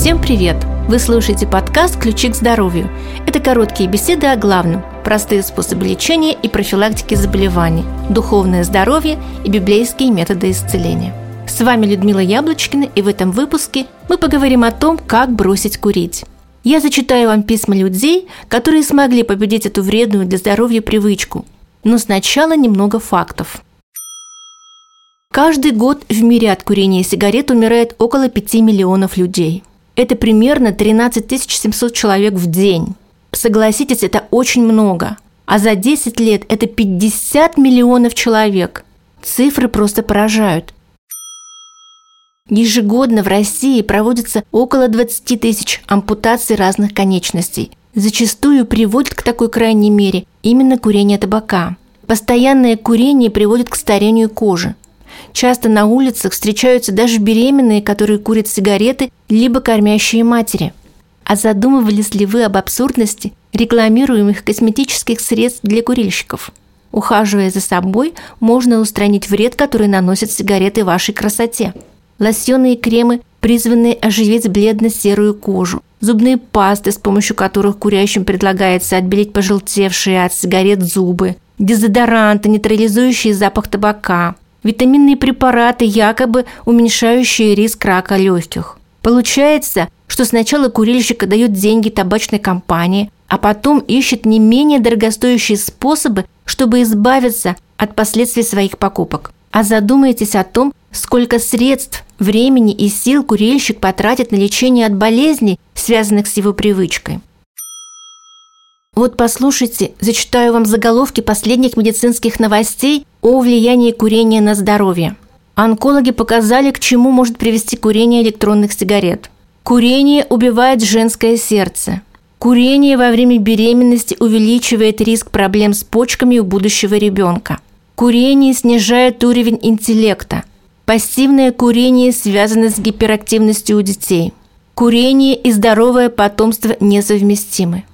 Всем привет! Вы слушаете подкаст «Ключи к здоровью». Это короткие беседы о главном, простые способы лечения и профилактики заболеваний, духовное здоровье и библейские методы исцеления. С вами Людмила Яблочкина, и в этом выпуске мы поговорим о том, как бросить курить. Я зачитаю вам письма людей, которые смогли победить эту вредную для здоровья привычку. Но сначала немного фактов. Каждый год в мире от курения сигарет умирает около 5 миллионов людей. Это примерно 13 700 человек в день. Согласитесь, это очень много. А за 10 лет это 50 миллионов человек. Цифры просто поражают. Ежегодно в России проводится около 20 тысяч ампутаций разных конечностей. Зачастую приводит к такой крайней мере именно курение табака. Постоянное курение приводит к старению кожи. Часто на улицах встречаются даже беременные, которые курят сигареты, либо кормящие матери. А задумывались ли вы об абсурдности рекламируемых косметических средств для курильщиков? Ухаживая за собой, можно устранить вред, который наносят сигареты вашей красоте. Лосьоны и кремы, призванные оживить бледно-серую кожу. Зубные пасты, с помощью которых курящим предлагается отбелить пожелтевшие от сигарет зубы. Дезодоранты, нейтрализующие запах табака витаминные препараты, якобы уменьшающие риск рака легких. Получается, что сначала курильщик дает деньги табачной компании, а потом ищет не менее дорогостоящие способы, чтобы избавиться от последствий своих покупок. А задумайтесь о том, сколько средств, времени и сил курильщик потратит на лечение от болезней, связанных с его привычкой. Вот послушайте, зачитаю вам заголовки последних медицинских новостей о влиянии курения на здоровье. Онкологи показали, к чему может привести курение электронных сигарет. Курение убивает женское сердце. Курение во время беременности увеличивает риск проблем с почками у будущего ребенка. Курение снижает уровень интеллекта. Пассивное курение связано с гиперактивностью у детей. Курение и здоровое потомство несовместимы.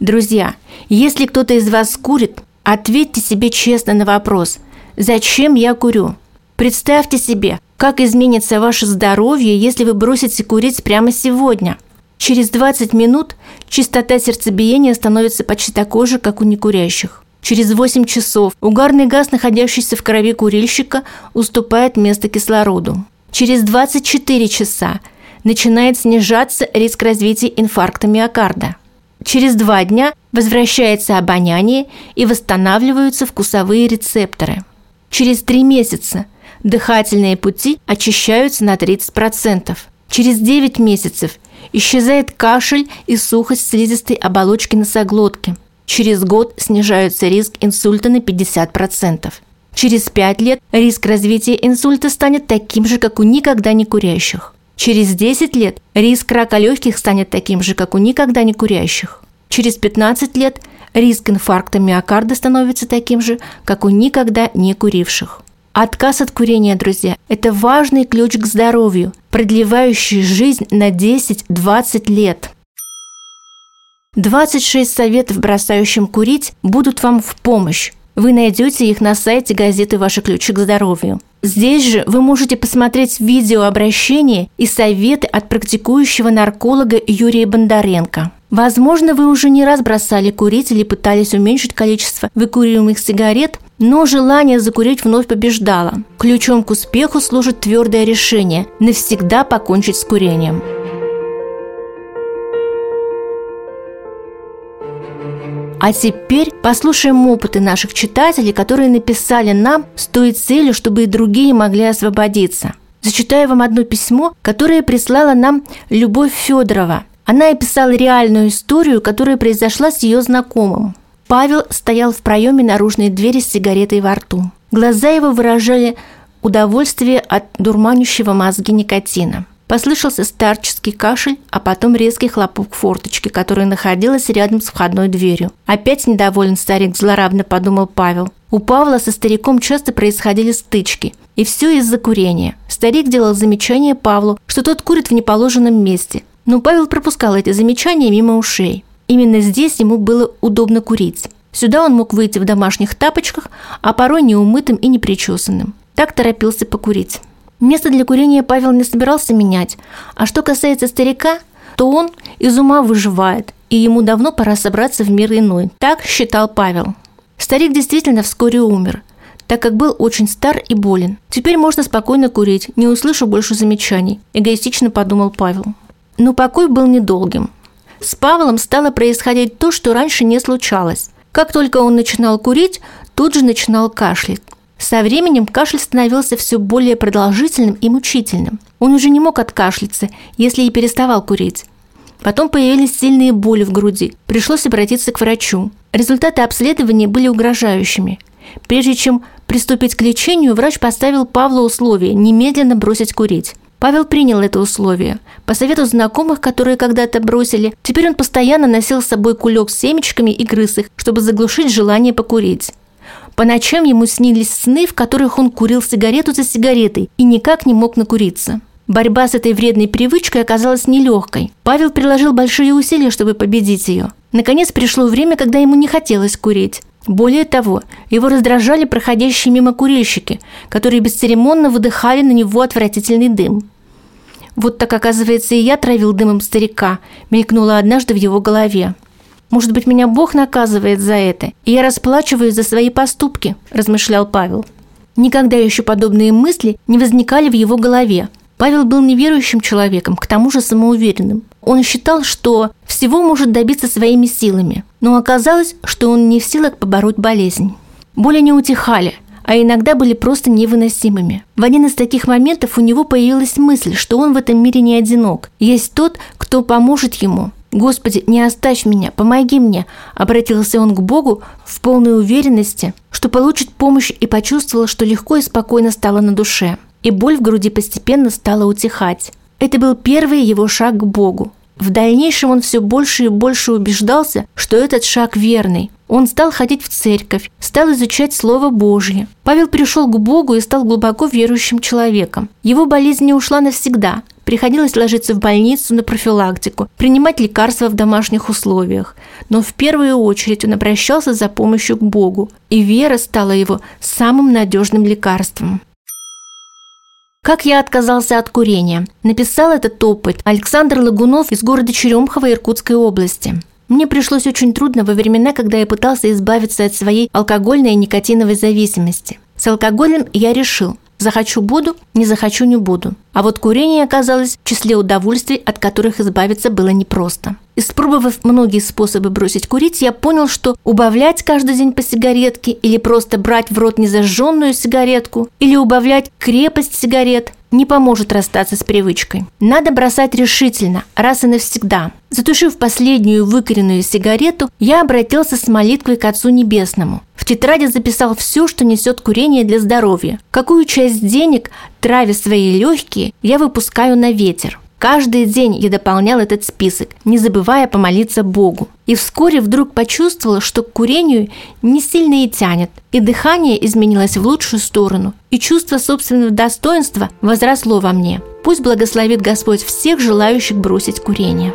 Друзья, если кто-то из вас курит, ответьте себе честно на вопрос «Зачем я курю?». Представьте себе, как изменится ваше здоровье, если вы бросите курить прямо сегодня. Через 20 минут частота сердцебиения становится почти такой же, как у некурящих. Через 8 часов угарный газ, находящийся в крови курильщика, уступает место кислороду. Через 24 часа начинает снижаться риск развития инфаркта миокарда. Через два дня возвращается обоняние и восстанавливаются вкусовые рецепторы. Через три месяца дыхательные пути очищаются на 30%. Через 9 месяцев исчезает кашель и сухость слизистой оболочки носоглотки. Через год снижается риск инсульта на 50%. Через 5 лет риск развития инсульта станет таким же, как у никогда не курящих. Через 10 лет риск рака легких станет таким же, как у никогда не курящих. Через 15 лет риск инфаркта миокарда становится таким же, как у никогда не куривших. Отказ от курения, друзья, это важный ключ к здоровью, продлевающий жизнь на 10-20 лет. 26 советов бросающим курить будут вам в помощь. Вы найдете их на сайте газеты «Ваши ключи к здоровью». Здесь же вы можете посмотреть видео обращения и советы от практикующего нарколога Юрия Бондаренко. Возможно, вы уже не раз бросали курить или пытались уменьшить количество выкуриваемых сигарет, но желание закурить вновь побеждало. Ключом к успеху служит твердое решение – навсегда покончить с курением. А теперь послушаем опыты наших читателей, которые написали нам с той целью, чтобы и другие могли освободиться. Зачитаю вам одно письмо, которое прислала нам Любовь Федорова. Она описала реальную историю, которая произошла с ее знакомым. Павел стоял в проеме наружной двери с сигаретой во рту. Глаза его выражали удовольствие от дурманящего мозги никотина. Послышался старческий кашель, а потом резкий хлопок форточки, которая находилась рядом с входной дверью. «Опять недоволен старик», – злорадно подумал Павел. У Павла со стариком часто происходили стычки. И все из-за курения. Старик делал замечание Павлу, что тот курит в неположенном месте. Но Павел пропускал эти замечания мимо ушей. Именно здесь ему было удобно курить. Сюда он мог выйти в домашних тапочках, а порой неумытым и непричесанным. Так торопился покурить. Место для курения Павел не собирался менять. А что касается старика, что он из ума выживает, и ему давно пора собраться в мир иной. Так считал Павел. Старик действительно вскоре умер, так как был очень стар и болен. Теперь можно спокойно курить, не услышу больше замечаний, эгоистично подумал Павел. Но покой был недолгим. С Павлом стало происходить то, что раньше не случалось. Как только он начинал курить, тут же начинал кашлять. Со временем кашель становился все более продолжительным и мучительным. Он уже не мог откашляться, если и переставал курить. Потом появились сильные боли в груди. Пришлось обратиться к врачу. Результаты обследования были угрожающими. Прежде чем приступить к лечению, врач поставил Павлу условие немедленно бросить курить. Павел принял это условие. По совету знакомых, которые когда-то бросили, теперь он постоянно носил с собой кулек с семечками и грыз их, чтобы заглушить желание покурить. По ночам ему снились сны, в которых он курил сигарету за сигаретой и никак не мог накуриться. Борьба с этой вредной привычкой оказалась нелегкой. Павел приложил большие усилия, чтобы победить ее. Наконец пришло время, когда ему не хотелось курить. Более того, его раздражали проходящие мимо курильщики, которые бесцеремонно выдыхали на него отвратительный дым. «Вот так, оказывается, и я травил дымом старика», мелькнуло однажды в его голове. Может быть, меня Бог наказывает за это, и я расплачиваюсь за свои поступки», – размышлял Павел. Никогда еще подобные мысли не возникали в его голове. Павел был неверующим человеком, к тому же самоуверенным. Он считал, что всего может добиться своими силами, но оказалось, что он не в силах побороть болезнь. Боли не утихали, а иногда были просто невыносимыми. В один из таких моментов у него появилась мысль, что он в этом мире не одинок. Есть тот, кто поможет ему, «Господи, не оставь меня, помоги мне!» Обратился он к Богу в полной уверенности, что получит помощь и почувствовал, что легко и спокойно стало на душе. И боль в груди постепенно стала утихать. Это был первый его шаг к Богу. В дальнейшем он все больше и больше убеждался, что этот шаг верный. Он стал ходить в церковь, стал изучать Слово Божье. Павел пришел к Богу и стал глубоко верующим человеком. Его болезнь не ушла навсегда. Приходилось ложиться в больницу на профилактику, принимать лекарства в домашних условиях. Но в первую очередь он обращался за помощью к Богу, и вера стала его самым надежным лекарством. Как я отказался от курения? Написал этот опыт Александр Лагунов из города Черемхово Иркутской области. Мне пришлось очень трудно во времена, когда я пытался избавиться от своей алкогольной и никотиновой зависимости. С алкоголем я решил, захочу – буду, не захочу – не буду. А вот курение оказалось в числе удовольствий, от которых избавиться было непросто. Испробовав многие способы бросить курить, я понял, что убавлять каждый день по сигаретке или просто брать в рот незажженную сигаретку или убавлять крепость сигарет не поможет расстаться с привычкой. Надо бросать решительно, раз и навсегда. Затушив последнюю выкоренную сигарету, я обратился с молитвой к Отцу Небесному. В тетради записал все, что несет курение для здоровья. Какую часть денег, травя свои легкие, я выпускаю на ветер. Каждый день я дополнял этот список, не забывая помолиться Богу. И вскоре вдруг почувствовала, что к курению не сильно и тянет, и дыхание изменилось в лучшую сторону, и чувство собственного достоинства возросло во мне. Пусть благословит Господь всех желающих бросить курение.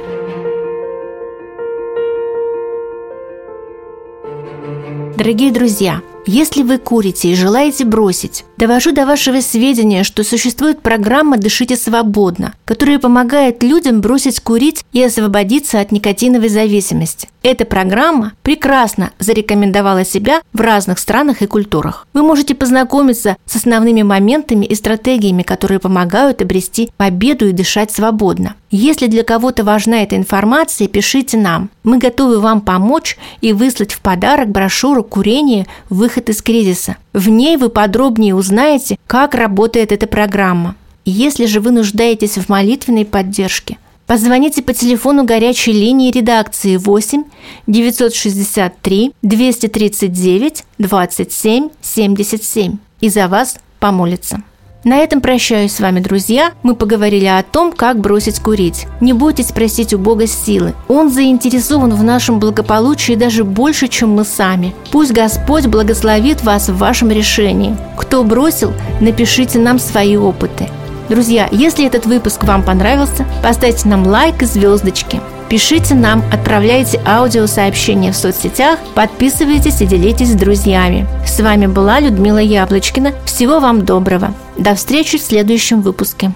Дорогие друзья, если вы курите и желаете бросить, довожу до вашего сведения, что существует программа «Дышите свободно», которая помогает людям бросить курить и освободиться от никотиновой зависимости. Эта программа прекрасно зарекомендовала себя в разных странах и культурах. Вы можете познакомиться с основными моментами и стратегиями, которые помогают обрести победу и дышать свободно. Если для кого-то важна эта информация, пишите нам. Мы готовы вам помочь и выслать в подарок брошюру «Курение. Выход из кризиса». В ней вы подробнее узнаете, как работает эта программа. Если же вы нуждаетесь в молитвенной поддержке, Позвоните по телефону горячей линии редакции 8 963 239 27 77 и за вас помолится. На этом прощаюсь с вами, друзья. Мы поговорили о том, как бросить курить. Не бойтесь просить у Бога силы. Он заинтересован в нашем благополучии даже больше, чем мы сами. Пусть Господь благословит вас в вашем решении. Кто бросил, напишите нам свои опыты. Друзья, если этот выпуск вам понравился, поставьте нам лайк и звездочки. Пишите нам, отправляйте аудиосообщения в соцсетях, подписывайтесь и делитесь с друзьями. С вами была Людмила Яблочкина. Всего вам доброго. До встречи в следующем выпуске.